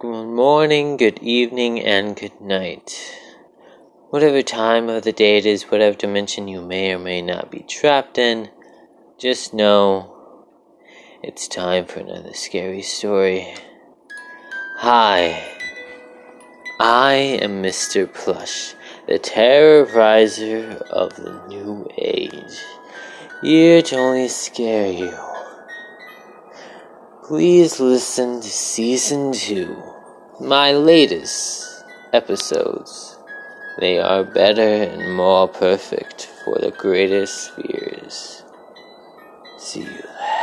Good morning, good evening, and good night. Whatever time of the day it is, whatever dimension you may or may not be trapped in, just know it's time for another scary story. Hi, I am Mr. Plush, the terrorizer of the new age, here to only scare you. Please listen to season two, my latest episodes. They are better and more perfect for the greatest fears. See you.